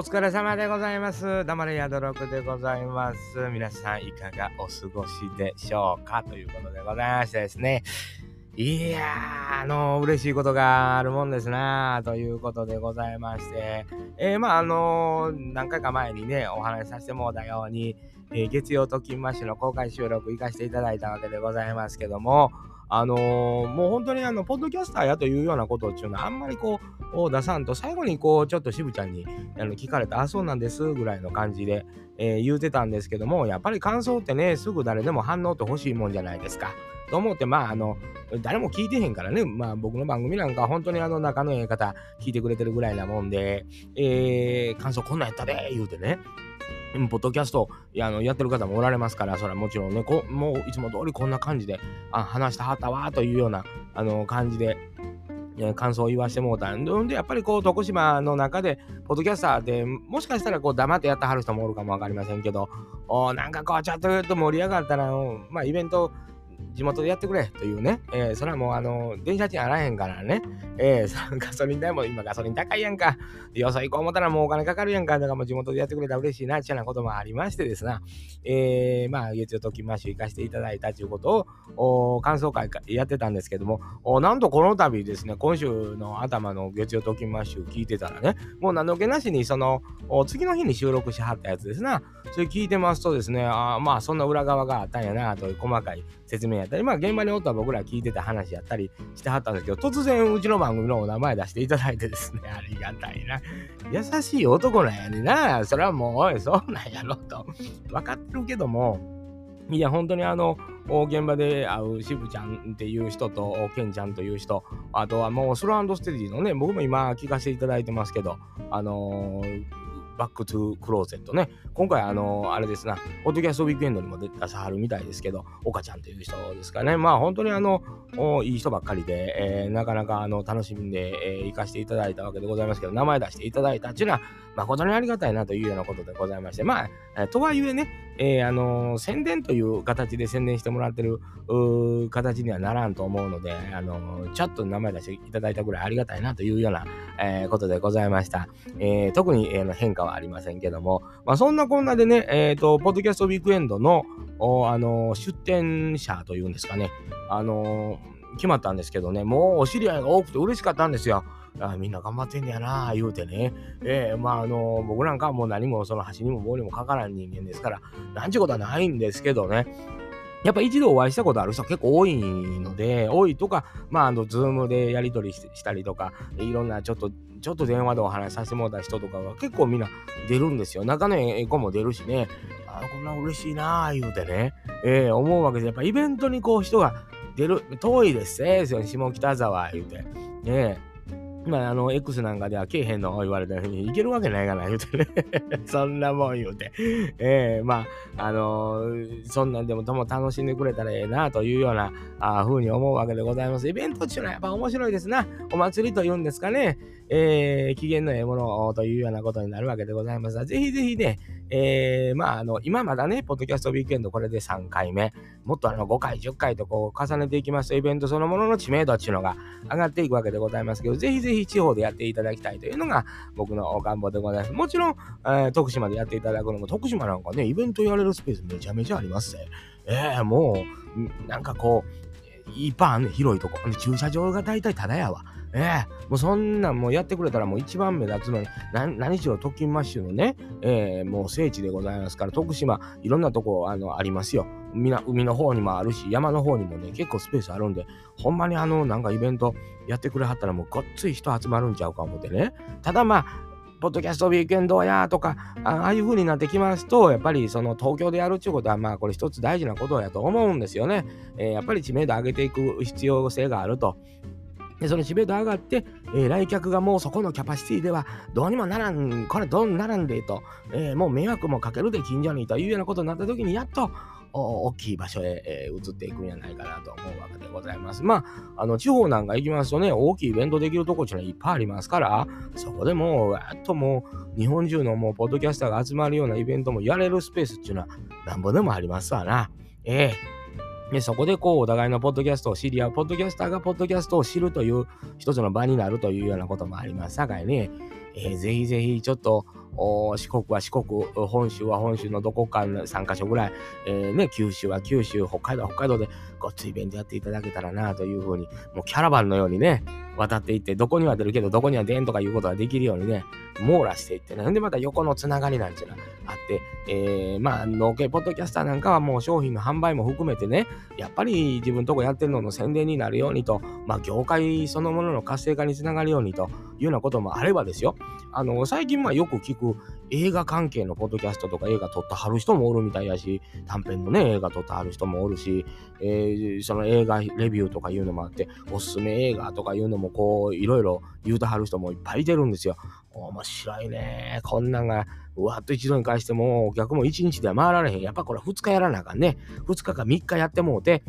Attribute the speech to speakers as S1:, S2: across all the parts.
S1: お疲れ様でございます。黙れ宿六でございます。皆さんいかがお過ごしでしょうか？ということでございましてですね。いやー、あの嬉しいことがあるもんですなということでございまして、えー、まあ、あの何回か前にね、お話しさせてもらったように、え、月曜と金マッシュの公開収録行かせていただいたわけでございますけども、あのー、もう本当にあの、ポッドキャスターやというようなことっていうのはあんまりこう、出さんと、最後にこう、ちょっと渋ちゃんにあの聞かれた、あ、そうなんですぐらいの感じで、えー、言うてたんですけども、やっぱり感想ってね、すぐ誰でも反応って欲しいもんじゃないですか。と思って、まあ、あの、誰も聞いてへんからね、まあ僕の番組なんか本当にあの仲のええ方聞いてくれてるぐらいなもんで、えー、感想こんなんやったで、言うてね。ポッドキャストあのやってる方もおられますから、それはもちろんね、こもういつも通りこんな感じであ話したはったわというようなあの感じで、感想を言わしてもうたんで、やっぱりこう、徳島の中で、ポッドキャスターでもしかしたらこう、黙ってやってはる人もおるかもわかりませんけど、おなんかこう、ちょっと盛り上がったら、まあ、イベント、地元でやってくれというね、えー、それはもうあの、電車賃あらへんからね、えー、ガソリン代も今ガソリン高いやんか、よそ行こう思ったらもうお金かかるやんか、だからもう地元でやってくれたら嬉しいな、っちゃなこともありましてですな、えー、まあ、月曜ときまし行かせていただいたということを、お感想会やってたんですけども、おなんとこの度ですね、今週の頭の月曜ときまし聞いてたらね、もう何の気なしにその、次の日に収録しはったやつですな、それ聞いてますとですね、あまあそんな裏側があったんやなという細かい説明やったり、まあ現場におった僕ら聞いてた話やったりしてはったんですけど、突然うちの番組のお名前出していただいてですね、ありがたいな。優しい男なんやねな。それはもう、おい、そうなんやろと。分かってるけども、いや、本当にあの、現場で会う渋ちゃんっていう人と、ケンちゃんという人、あとはもう Slow Steady のね、僕も今聞かせていただいてますけど、あのー Back to Closet ね。今回、あの、あれですな、 Podcast Weekend にも出さはるみたいですけど、岡ちゃんという人ですかね。まあ、本当にあの、いい人ばっかりで、えー、なかなかあの楽しんで、えー、行かせていただいたわけでございますけど、名前出していただいたっていうのは、誠にありがたいなというようなことでございまして、まあ、とはいえね、えー、あの宣伝という形で宣伝してもらってる形にはならんと思うので、あのちょっと名前出していただいたぐらいありがたいなというような、え、ことでございました。え、特に、えー、変化はありませんけども、まあ、そんなこんなでね、えっ、と、ポッドキャストウィークエンドの、あの出展者というんですかね、あの決まったんですけどね、もうお知り合いが多くて嬉しかったんですよ。あみんな頑張ってんねやな言うてね。えー、まああの僕なんかはもう何もその橋にも棒にもかからん人間ですから、なんちゅうことはないんですけどね。やっぱ一度お会いしたことある人結構多いので、多いとか、まあ、あの、ズームでやり取りしたりとか、いろんなちょっと、ちょっと電話でお話しさせてもらった人とかが結構みんな出るんですよ。中のええ子も出るしね、あこんな嬉しいなあ言うてね、えー、思うわけで、やっぱイベントにこう人が出る、遠いですね、下北沢言うて。ねまあ、あの、X なんかではけえへんの言われたように、いけるわけないかな、言うてね。そんなもん言うて。ええー、まあ、あのー、そんなんでもとも楽しんでくれたらええな、というような、あふうに思うわけでございます。イベントっていうのはやっぱ面白いですな。お祭りというんですかね。えー、機嫌のええものというようなことになるわけでございますが、ぜひぜひね、えー、まあ、あの、今まだね、ポッドキャストウィークエンドこれで3回目、もっとあの5回、10回とこう重ねていきますと、イベントそのものの知名度っていうのが上がっていくわけでございますけど、ぜひぜひ地方でやっていただきたいというのが僕の願望でございます。もちろん、えー、徳島でやっていただくのも、徳島なんかね、イベントやれるスペースめちゃめちゃありますね。えー、もう、なんかこう、いっぱいあんね広いとこ。駐車場が大体ただやわ。ええー、もうそんなんもうやってくれたらもう一番目立つのに、何しろ特勤マッシュのね、えー、もう聖地でございますから、徳島、いろんなとこあのありますよ。海海の方にもあるし、山の方にもね、結構スペースあるんで、ほんまにあの、なんかイベントやってくれはったらもうごっつい人集まるんちゃうか思ってね。ただまあ、ポッドキャストウィークエンドやとか、ああいう風になってきますと、やっぱりその東京でやるっていうことは、まあこれ一つ大事なことやと思うんですよね。えー、やっぱり知名度上げていく必要性があると。で、その知名度上がって、えー、来客がもうそこのキャパシティではどうにもならん、これどうならんでと、えー、もう迷惑もかけるで近所にというようなことになった時に、やっと、大きい場所へ、えー、移っていくんじゃないかなと思うわけでございます。まあ、あの、地方なんか行きますとね、大きいイベントできるとこっていうのはいっぱいありますから、そこでもう、やっともう、日本中のもう、ポッドキャスターが集まるようなイベントもやれるスペースっていうのは、なんぼでもありますわな。ええで、そこでこう、お互いのポッドキャストを知り合う、ポッドキャスターがポッドキャストを知るという一つの場になるというようなこともあります。さかいね、えー、ぜひぜひちょっと、四国は四国、本州は本州のどこか3カ所ぐらい、えー、ね、九州は九州、北海道は北海道でごっついイベントやっていただけたらなというふうに、もうキャラバンのようにね、渡っていって、どこには出るけど、どこには出んとかいうことができるようにね、網羅していってね。で、また横のつながりなんていうのあって、えー、まあ、農系ポッドキャスターなんかはもう商品の販売も含めてね、やっぱり自分とこやってるのの宣伝になるようにと、まあ、業界そのものの活性化につながるようにというようなこともあればですよ、あの、最近まあよく聞く映画関係のポッドキャストとか映画撮ってはる人もおるみたいやし、短編のね、映画撮ってはる人もおるし、えー、その映画レビューとかいうのもあって、おすすめ映画とかいうのもこう、いろいろ言うてはる人もいっぱいいてるんですよ。面白いね。こんなんが、うわっと一度に返しても、お客も1日では回られへん。やっぱこれ2日やらなあかんね。2日か3日やってもうて、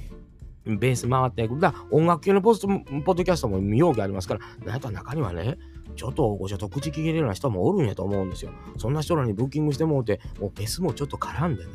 S1: ベース回っていく。だ音楽系のポストポッドキャストも容疑ありますから、なんやったら中にはね、ちょっとごちょっと口聞けるような人もおるんやと思うんですよ。そんな人らにブッキングしてもうて、もうベースもちょっと絡んでね、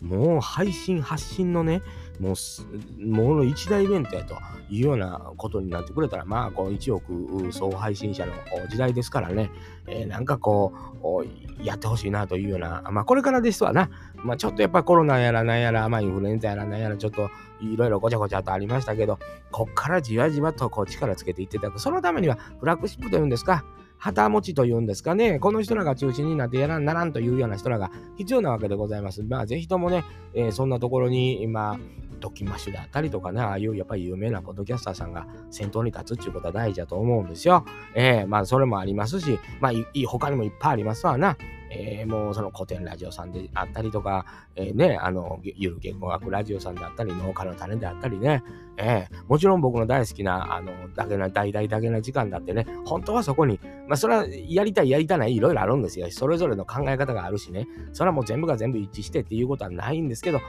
S1: もう配信発信のね、もう、もの一大イベントやというようなことになってくれたら、まあ、こう、1億総配信者の時代ですからね、えー、なんかこう、やってほしいなというような、まあ、これからですわな、まあ、ちょっとやっぱコロナやらなんやら、まあ、インフルエンザやらなんやら、ちょっといろいろごちゃごちゃとありましたけど、こっからじわじわとこう力つけていっていただく。そのためには、フラッグシップというんですか、旗持ちというんですかね、この人らが中心になってやらんならんというような人らが必要なわけでございます。まあ、ぜひともね、えー、そんなところに今、ドキマッシュであったりとかね、ああいうやっぱり有名なポッドキャスターさんが先頭に立つっていうことは大事だと思うんですよ。えー、まあそれもありますし、まあ他にもいっぱいありますわな。えー、もうその古典ラジオさんであったりとか、えー、ね、あの、ゆる言語学ラジオさんであったり、農家の種であったりね、えー、もちろん僕の大好きな、あの、だけな、大々だけな時間だってね、本当はそこに、まあ、それはやりたい、やりたない、いろいろあるんですよ。それぞれの考え方があるしね、それはもう全部が全部一致してっていうことはないんですけど、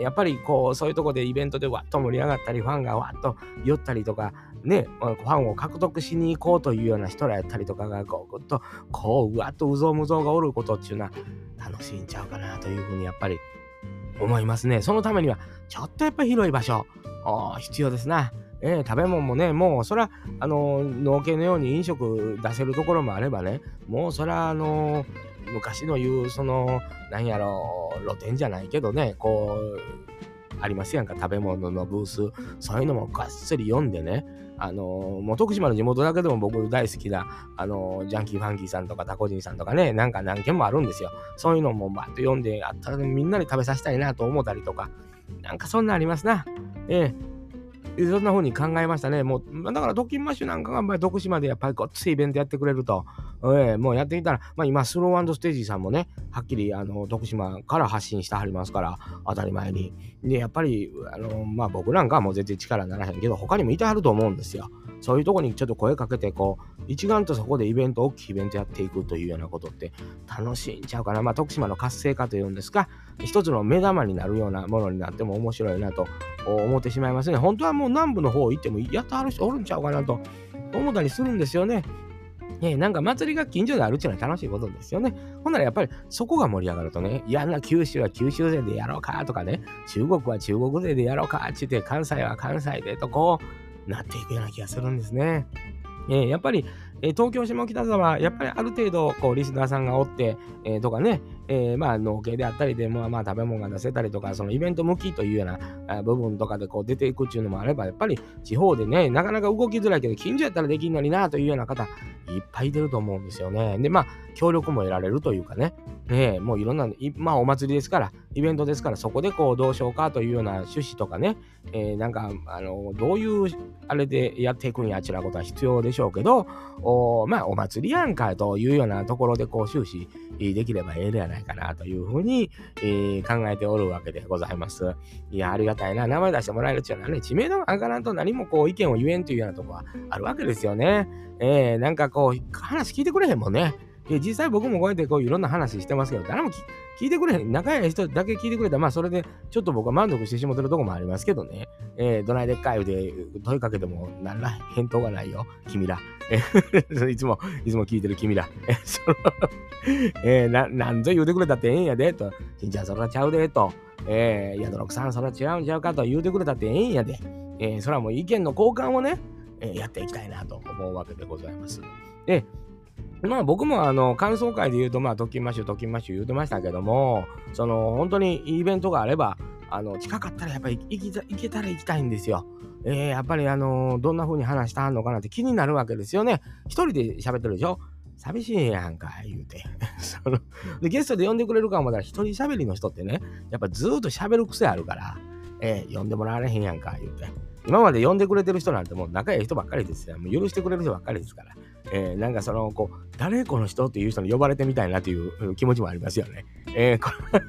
S1: やっぱりこう、そういうとこでイベントでわっと盛り上がったり、ファンがわっと酔ったりとか、ね、ファンを獲得しに行こうというような人らやったりとかが、こう、ぐっと、こう、うわっとうぞうむぞうがおることっていうのは、楽しいんちゃうかなというふうにやっぱり思いますね。そのためには、ちょっとやっぱ広い場所、必要ですな。えー、食べ物もね、もうそら、あの農系のように飲食出せるところもあればね、もうそら、あの昔の言う、その、なんやろ、露店じゃないけどね、こう、ありますやんか、食べ物のブース、そういうのもがっつり読んでね、あのもう徳島の地元だけでも僕大好きな、あのジャンキーファンキーさんとかタコジンさんとかね、なんか何件もあるんですよ。そういうのもバッと読んで、あったらみんなに食べさせたいなと思ったりとか、なんかそんなありますな。ええそんな風に考えましたね。もう、だから、ドキンマッシュなんかが、ま徳島でやっぱりごっついイベントやってくれると、えー、もうやってみたら、まあ今、スローステージさんもね、はっきり、あの、徳島から発信してはりますから、当たり前に。で、やっぱり、あの、まあ僕なんかはもう全然力にならへんけど、他にもいてはると思うんですよ。そういうとこにちょっと声かけて、こう、一丸とそこでイベント、大きいイベントやっていくというようなことって楽しいんちゃうかな。まあ徳島の活性化というんですか、一つの目玉になるようなものになっても面白いなと思ってしまいますね。本当はもう南部の方行ってもやってはる人おるんちゃうかなと思ったりするんですよね。ね、なんか祭りが近所であるっていうのは楽しいことですよね。ほんならやっぱりそこが盛り上がるとね、いやな九州は九州勢でやろうかとかね、中国は中国勢でやろうかって言って、関西は関西でとこうなっていくような気がするんですね。えー、やっぱり、えー、東京下北沢、やっぱりある程度、こう、リスナーさんがおって、えー、とかね、えー、まあ、農系であったりで、まあ、まあ、食べ物が出せたりとか、そのイベント向きというような部分とかでこう出ていくっていうのもあれば、やっぱり地方でね、なかなか動きづらいけど、近所やったらできんのになというような方、いっぱい出ると思うんですよね。で、まあ、協力も得られるというかね、ねもういろんな、まあ、お祭りですから、イベントですから、そこでこう、どうしようかというような趣旨とかね、えー、なんか、あの、どういう、あれでやっていくんや、あちらことは必要でしょうけど、おまあ、お祭りやんかというようなところで、こう、終始できればええではないかなというふうに、えー、考えておるわけでございます。いや、ありがたいな。名前出してもらえるっていうのはね、知名度が上がらんと何もこう、意見を言えんというようなとこはあるわけですよね。えー、なんかこう、話聞いてくれへんもんね。実際僕もこうやってこういろんな話してますけど、誰も聞いてくれへん。仲良い人だけ聞いてくれたら、まあそれでちょっと僕は満足してしまってるとこもありますけどね。えー、どないでっかいで問いかけても何ら返答がないよ。君ら。え いつも、いつも聞いてる君ら。え、その えー、な、なんぞ言うてくれたってええんやで、と。しんちゃんそらちゃうで、と。えー、宿六さんそら違うんちゃうかと言うてくれたってええんやで。えー、そらもう意見の交換をね、えー、やっていきたいなと思うわけでございます。で、まあ僕もあの感想会で言うと、まあ、ときましゅ、ときましゅ言うてましたけども、その本当にイベントがあれば、あの近かったらやっぱり行行けたら行きたいんですよ。えー、やっぱりあのどんな風に話したんのかなって気になるわけですよね。一人で喋ってるでしょ？寂しいやんか、言うて。そのでゲストで呼んでくれるかもだから、一人喋りの人ってね、やっぱずっと喋る癖あるから、えー、呼んでもらわれへんやんか、言うて。今まで呼んでくれてる人なんてもう仲いい人ばっかりですよ。もう許してくれる人ばっかりですから。えー、なんかその、こう、誰この人っていう人に呼ばれてみたいなという気持ちもありますよね。えー、これ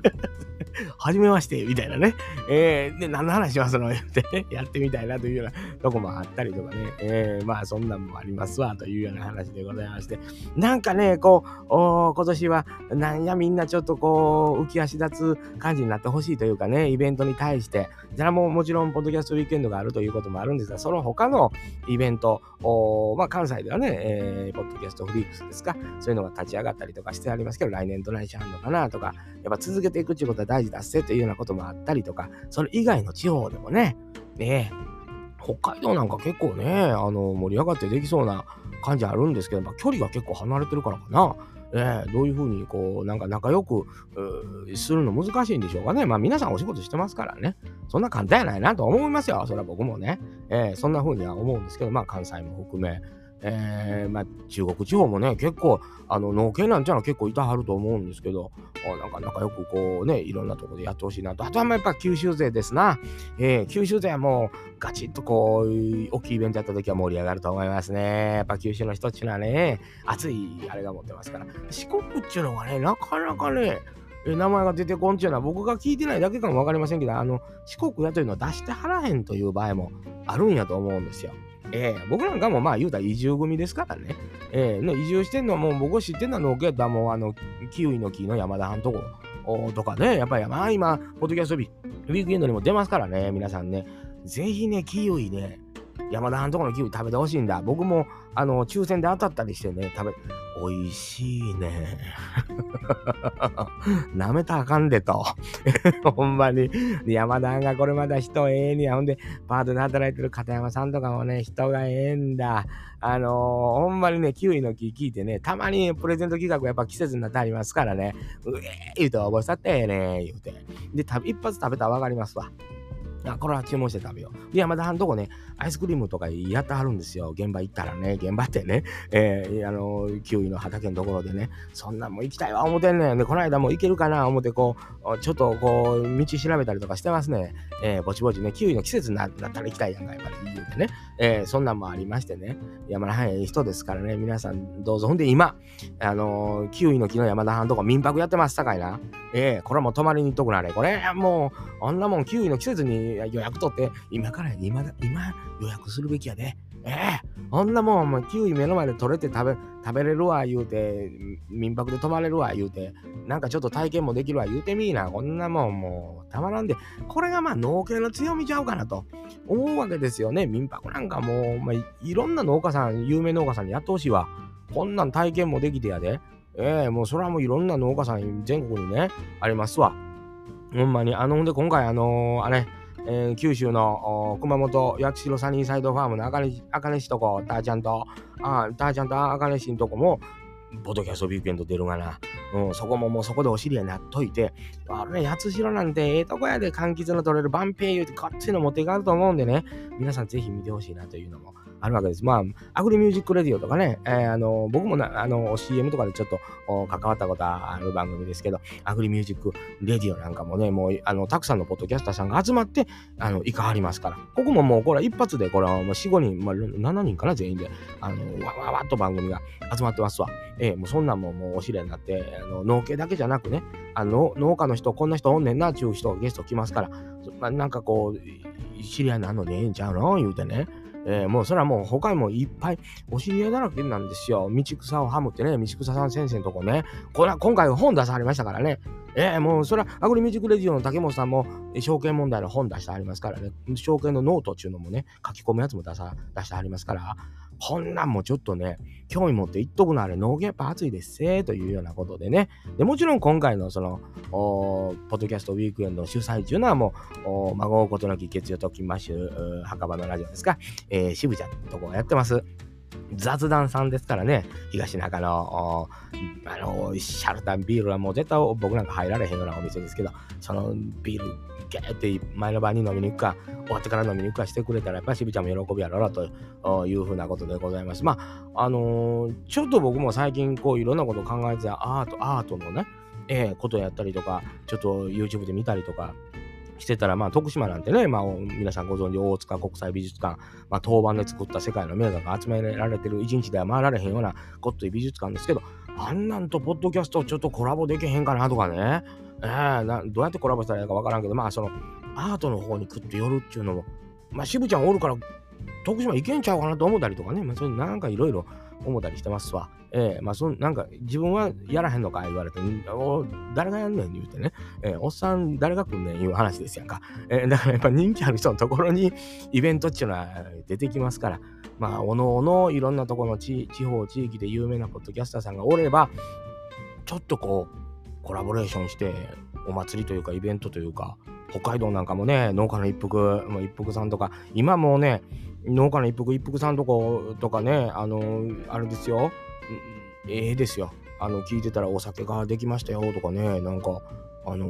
S1: はじめまして、みたいなね。えー、で、何の話はその、やってね、やってみたいなというようなとこもあったりとかね。えー、まあ、そんなんもありますわ、というような話でございまして。なんかね、こう、お今年は、なんやみんなちょっとこう、浮き足立つ感じになってほしいというかね、イベントに対して、じゃあもうもちろん、ポッドキャストウィークエンドがあるということもあるんですが、その他のイベント、おまあ、関西ではね、えー、ポッドキャストフリークスですか、そういうのが立ち上がったりとかしてありますけど、来年どないしあんのかなとか、やっぱ続けていくっていうことは大事だっせというようなこともあったりとか、それ以外の地方でもね、ね北海道なんか結構ね、あの、盛り上がってできそうな感じあるんですけど、まあ、距離が結構離れてるからかな。え、どういうふうにこうなんか仲良くするの難しいんでしょうかね。まあ皆さんお仕事してますからね。そんな簡単やないなと思いますよ。それは僕もね。えー、そんな風には思うんですけど、まあ関西も含め、えー、まあ、中国地方もね、結構、あの、農系なんちゃうのは結構いたはると思うんですけど、なんか仲良くこうね、いろんなとこでやってほしいなと。あとはまあやっぱ九州勢ですな。えー、九州勢はもう、ガチッとこう、大きいイベントやった時は盛り上がると思いますね。やっぱ九州の人っていうのはね、熱いあれが持ってますから。四国っていうのがね、なかなかね、え名前が出てこんっていうのは僕が聞いてないだけかもわかりませんけど、あの、四国やというのは出してはらへんという場合もあるんやと思うんですよ。えー、僕なんかもまあ言うたら移住組ですからね。えー、移住してんのも僕知ってんのは農家やったらもうあの、キウイの木の山田藩とことかね、やっぱりまあ今、ポッドキャストビウィークエンドにも出ますからね、皆さんね。ぜひね、キウイね、山田藩とこのキウイ食べてほしいんだ。僕も、あの、抽選で当たったりしてね、食べ、美味しいね。舐めたあかんでと。ほんまに。山田がこれまだ人ええにや。ほんで、パートで働いてる片山さんとかもね、人がええんだ。あのー、ほんまにね、キウイの木聞いてね、たまにプレゼント企画やっぱ季節になってありますからね、うえー言うて覚えさってええね言うて。で、一発食べたらわかりますわ。あ、これは注文して食べよう。で、山田さんとこね、アイスクリームとかやってはるんですよ。現場行ったらね、現場ってね、えー、あの、キウイの畑のところでね、そんなんも行きたいわ、思てんねん。で、この間も行けるかな、思ってこう、ちょっとこう、道調べたりとかしてますね。えー、ぼちぼちね、キウイの季節になったら行きたいやんか、やっぱり言うてね。えー、そんなんもありましてね。山田藩ええ人ですからね、皆さんどうぞ。ほんで今、あの、キウイの木の山田藩とか民泊やってますさかいな。えー、これも泊まりに行っとくなれ。これ、もう、あんなもんキウイの季節に予約取って、今から今だ今予約するべきやで。ええー、こんなもん、もうキウイ目の前で取れて食べ、食べれるわ、言うて、民泊で泊まれるわ、言うて、なんかちょっと体験もできるわ、言うてみいな。こんなもん、もう、たまらんで、これがまあ農家の強みちゃうかなと思うわけですよね。民泊なんかもう、まあ、いろんな農家さん、有名農家さんにやってほしいわ。こんなん体験もできてやで。ええー、もうそれはもういろんな農家さん全国にね、ありますわ。ほんまに、あの、ほんで今回あのー、あれ、えー、九州の熊本八代サニーサイドファームの赤根赤根市とこ、たーちゃんと、あたーちゃんとあかねしんとこも、ボトキャストビークエンド出るがな。うん、そこももうそこでお知り合いになっといて、あれ、八代なんてええとこやで柑橘の取れる万平言うて、こっちの持っていかると思うんでね、皆さんぜひ見てほしいなというのもあるわけです。まあ、 Agri Music Radio とかね、えー、あの僕もなあの CM とかでちょっと関わったことある番組ですけど、 Agri Music Radio なんかもね、もうあのたくさんのポッドキャスターさんが集まって、あの、行かはりますから。ここももう、これ一発で、これはもう4、5人、まあ、7人かな、全員で、あの、わわわっと番組が集まってますわ。ええー、もうそんなんももうお知り合いになって、あの農家だけじゃなくね、あの農家の人、こんな人おんねんな、ちゅう人がゲスト来ますから、まあ、なんかこう、知り合いなのでええんちゃうの？言うてね。えー、もうそれはもう他にもいっぱいお知り合いだらけなんですよ。道草をはむってね、道草さん先生のとこね。こ今回本出されましたからね。えー、もうそれは Agri Music Radio の竹本さんも承継問題の本出してありますからね。承継のノートっていうのもね、書き込むやつも出さ出してありますから、こんなんもちょっとね、興味持って言っとくなあれ、農業やっぱ熱いですせーというようなことでね。でもちろん今回のその、ポッドキャストウィークエンド主催中のはもう、孫うことなき月曜ときましゅ、墓場のラジオですか、えー、渋ちゃんとこやってます。雑談さんですからね、東中の、あの、シャルタンビールはもう絶対僕なんか入られへんようなお店ですけど、そのビール、ゲーって前の晩に飲みに行くか、終わってから飲みに行くかしてくれたら、やっぱり渋ちゃんも喜びやろうなというふうなことでございます。まあ、あのー、ちょっと僕も最近こういろんなことを考えてたアート、アートのね、えー、ことやったりとか、ちょっと YouTube で見たりとか、してたら、まあ、徳島なんてね、まあ、皆さんご存知、大塚国際美術館、まあ、当番で作った世界の名画が集められてる、一日では回られへんようなごっとい美術館ですけど、あんなんとポッドキャストちょっとコラボできへんかなとかね、えー、などうやってコラボしたらいいかわからんけど、まあ、その、アートの方にクッと寄るっていうのも、まあ、渋ちゃんおるから、徳島行けんちゃうかなと思ったりとかね、まあ、それなんかいろいろ思ったりしてますわ。えー、まあそ、なんか、自分はやらへんのか言われて、誰がやんねん言うてね、えー、おっさん誰が来んねんいう話ですやんか。えー、だからやっぱ人気ある人のところにイベントっていうのは出てきますから、まあ、おのおのいろんなところの地地方、地域で有名なポッドキャスターさんがおれば、ちょっとこう、コラボレーションして、お祭りというかイベントというか、北海道なんかもね、農家の一服、ま、一服さんとか、今もね、農家の一服、一服さんとことかね、あの、あれですよ、ええー、ですよ。あの、聞いてたらお酒ができましたよとかね、なんか、あの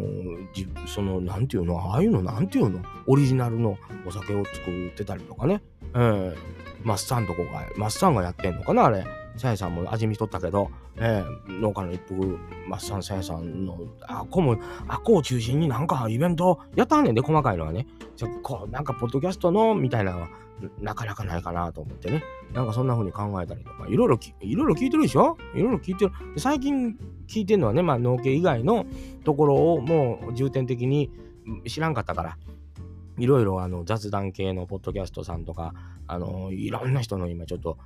S1: じその、なんていうの、ああいうの、なんていうの、オリジナルのお酒を作ってたりとかね、えー、マッサンとこが、マッサンがやってんのかな、あれ。さやさんも味見しとったけど、えー、農家の一服、マッサンさやさんの、あこも、あこを中心になんかイベントやったんねんで、細かいのはね。じゃこう、なんか、ポッドキャストの、みたいなのは、なかなかないかなと思ってね。なんかそんな風に考えたりとか、いろいろ、いろいろ聞いてるでしょ？いろいろ聞いてる。最近聞いてるのはね、まあ農系以外のところをもう重点的に知らんかったから、いろいろあの雑談系のポッドキャストさんとか、あのいろんな人の今ちょっと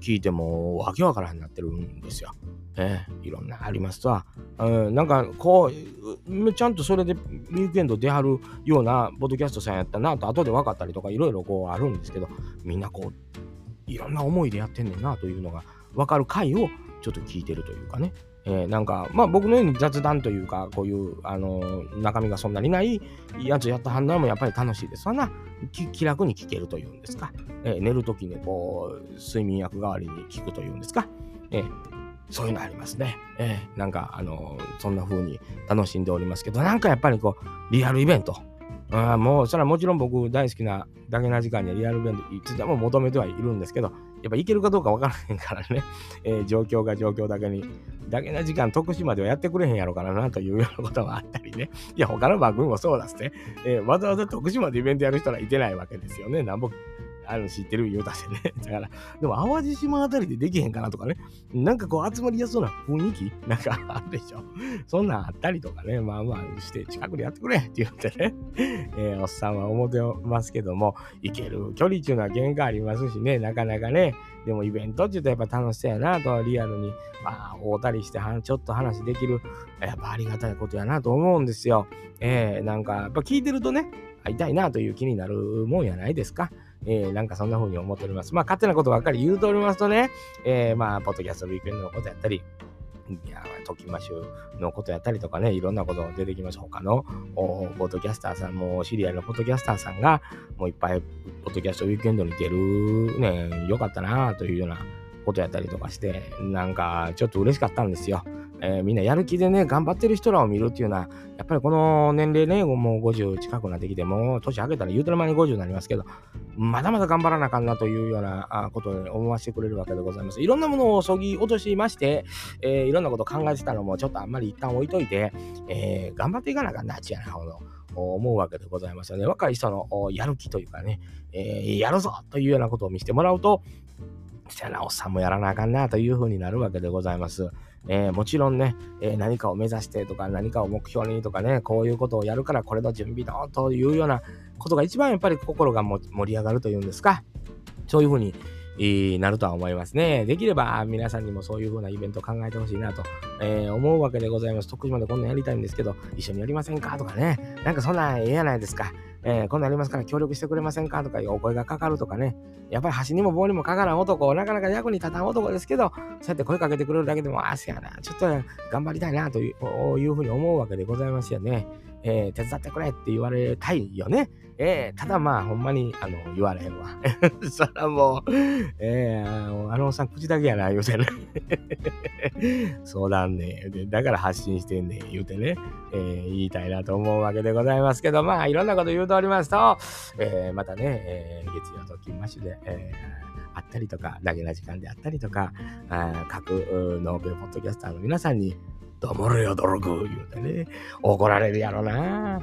S1: 聞いてもわけわからんなってるんですよ。えー、いろんなありますわ。うん、なんかこう、ちゃんとそれでウィークエンド出はるようなポッドキャストさんやったなと後で分かったりとかいろいろこうあるんですけど、みんなこう、いろんな思いでやってんねんなというのが分かる回をちょっと聞いてるというかね。えー、なんか、まあ僕のように雑談というか、こういう、あのー、中身がそんなにないやつやった反応もやっぱり楽しいです。わな、気楽に聞けるというんですか。えー、寝るときにこう、睡眠薬代わりに聞くというんですか。え、そういうのありますね。えー、なんか、あの、そんな風に楽しんでおりますけど、なんかやっぱりこう、リアルイベント。あもう、それはもちろん僕大好きなだけな時間にリアルイベントいつでも求めてはいるんですけど、やっぱいけるかどうか分からへんからね、えー、状況が状況だけに、だけな時間徳島ではやってくれへんやろからなというようなこともあったりね。いや、他の番組もそうだっすね。えー、わざわざ徳島でイベントやる人はいてないわけですよね。なんぼある知ってる言うたしね。だから、でも淡路島あたりでできへんかなとかね。なんかこう集まりやすそうな雰囲気？なんかあるでしょ。そんなんあったりとかね。まあまあして近くでやってくれって言ってね。えー、おっさんは思ってますけども、行ける距離っていうのは限界ありますしね。なかなかね。でもイベントって言うとやっぱ楽しそうやなと、リアルに、まあ、会うたりしてちょっと話できる、やっぱありがたいことやなと思うんですよ。えー、なんか、やっぱ聞いてるとね、会いたいなという気になるもんやないですか。えー、なんかそんな風に思っております。まあ、勝手なことばっかり言うとおりますとね、えー、まあ、ポッドキャストウィークエンドのことやったり、いや、トキマシュのことやったりとかね、いろんなこと出てきます。他のポッドキャスターさんも、シリアルのポッドキャスターさんが、もういっぱい、ポッドキャストウィークエンドに出るね、よかったなというようなことやったりとかして、なんかちょっと嬉しかったんですよ。えー、みんなやる気でね、頑張ってる人らを見るっていうのは、やっぱりこの年齢ね、もう50近くなってきて、もう年明けたら言うてる間に50になりますけど、まだまだ頑張らなあかんなというようなことを思わせてくれるわけでございます。いろんなものをそぎ落としまして、えー、いろんなことを考えてたのもちょっとあんまり一旦置いといて、えー、頑張っていかなあかんなちやな、ほど。思うわけでございますよね。若い人のやる気というかね、えー、やるぞというようなことを見せてもらうと、じゃあなおっさんもやらなあかんなというふうになるわけでございます。えー、もちろんね、えー、何かを目指してとか何かを目標にとかね、こういうことをやるからこれの準備だというようなことが一番やっぱり心が盛り上がるというんですか。そういうふうになるとは思いますね。できれば皆さんにもそういう風なイベントを考えてほしいなと、えー、思うわけでございます。徳島でこんなんやりたいんですけど、一緒にやりませんか？とかね。なんかそんなんええやないですか。えー、こんなんやりますから協力してくれませんかとかいうお声がかかるとかね。やっぱり橋にも棒にもかからん男、なかなか役に立たん男ですけど、そうやって声かけてくれるだけでも、あ、せやな、ちょっと頑張りたいなといういうふうに思うわけでございますよね。えー、手伝ってくれって言われたいよね。えー、ただまあ、ほんまに、あの、言われへんわ。そらもう、えー、あのおっさん口だけやな、言うてね。そうだね。で、だから発信してんねん、言うてね、えー、言いたいなと思うわけでございますけど、まあ、いろんなこと言うとおりますと、えー、またね、えー、月曜と金マッシュで、えー、あったりとか、だけな時間であったりとか、あ各ノーベルポッドキャスターの皆さんに、黙れよ、ドログ言うてね、怒られるやろな。